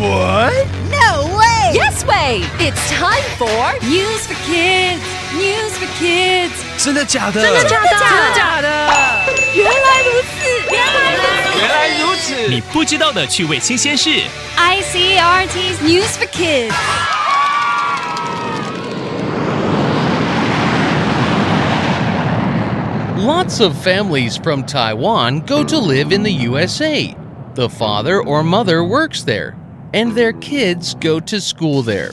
What? No way! Yes way! It's time for News for Kids. News for Kids. 真的假的？真的假的？真的假的？原来如此，原来如此。原来如此。你不知道的趣味新鲜事。 ICRT's News for Kids. Lots of families from Taiwan go to live in the USA. The father or mother works there, and their kids go to school there.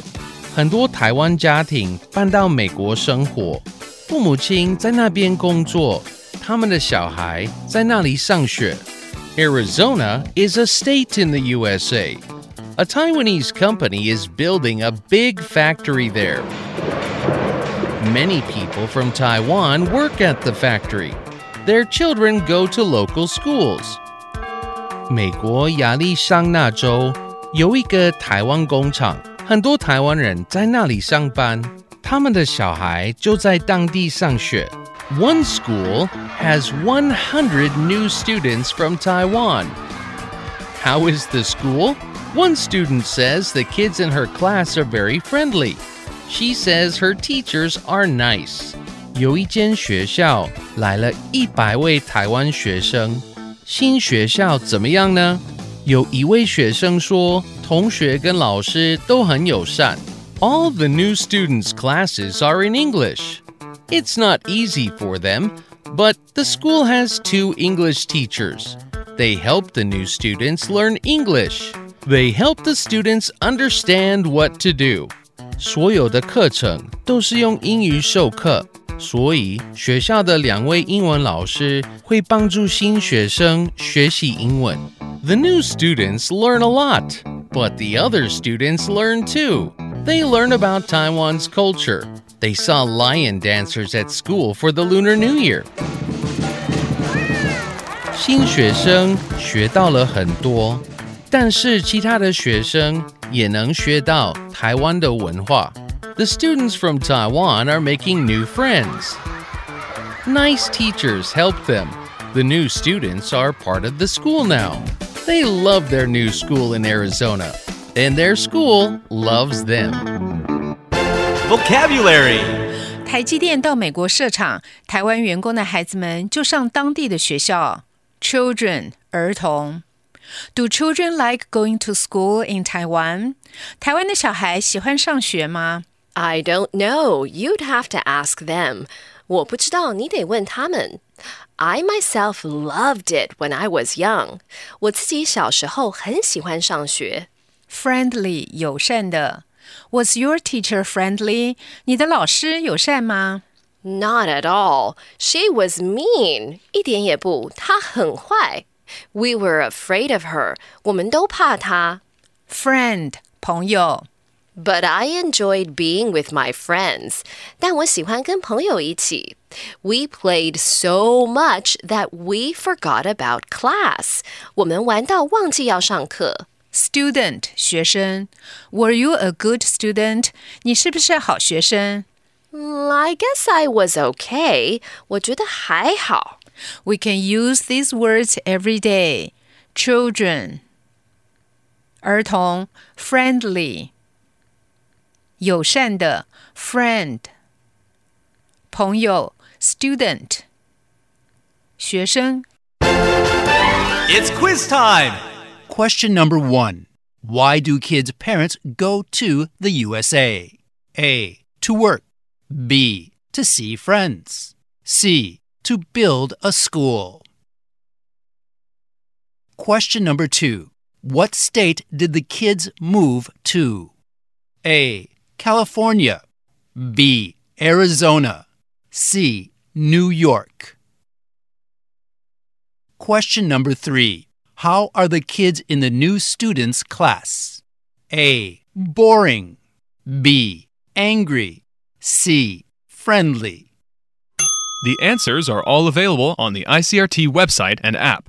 很多台湾家庭搬到美国生活，父母亲在那边工作，他们的小孩在那里上学。Arizona is a state in the USA. A Taiwanese company is building a big factory there. Many people from Taiwan work at the factory. Their children go to local schools. 美国亚利桑那州 有一个台湾工厂，很多台湾人在那里上班，他们的小孩就在当地上学。One school has 100 new students from Taiwan. How is the school? One student says the kids in her class are very friendly. She says her teachers are nice. 有一间学校来了一百位台湾学生，新学校怎么样呢？ 有一位学生说，同学跟老师都很友善。All the new students' classes are in English. It's not easy for them, but the school has two English teachers. They help the new students learn English. They help the students understand what to do. 所有的课程都是用英语授课，所以学校的两位英文老师会帮助新学生学习英文。 The new students learn a lot, but the other students learn too. They learn about Taiwan's culture. They saw lion dancers at school for the Lunar New Year. 新学生学到了很多，但是其他的学生也能学到台湾的文化。The students from Taiwan are making new friends. Nice teachers help them. The new students are part of the school now. They love their new school in Arizona, and their school loves them. Vocabulary. 台积电到美国设厂，台湾员工的孩子们就上当地的学校。Children 儿童。Do children like going to school in Taiwan？台湾的小孩喜欢上学吗？ I don't know. You'd have to ask them. 我不知道，你得问他们。I myself loved it when I was young. 我自己小时候很喜欢上学。 Friendly 友善的。Was your teacher friendly？你的老师友善吗 Not at all. She was mean. 一点也不，她很坏。We were afraid of her. 我们都怕她。 ？Friend 朋友。 But I enjoyed being with my friends. 但我喜欢跟朋友一起。We played so much that we forgot about class. 我们玩到忘记要上课。 Student 学生。Were you a good student？你是不是好学生 Mm, I guess I was okay. 我觉得还好。 We can use these words every day. Children 儿童 friendly 友善的 friend 朋友 student 学生 It's quiz time. Question number one Why do kids' parents go to the USA? A. To work. B. To see friends. C. To build a school. Question number two What state did the kids move to? A. California. B. Arizona. C. New York. Question number three How are the kids in the new students' class? A. Boring. B. Angry. C. Friendly. The answers are all available on the ICRT website and app.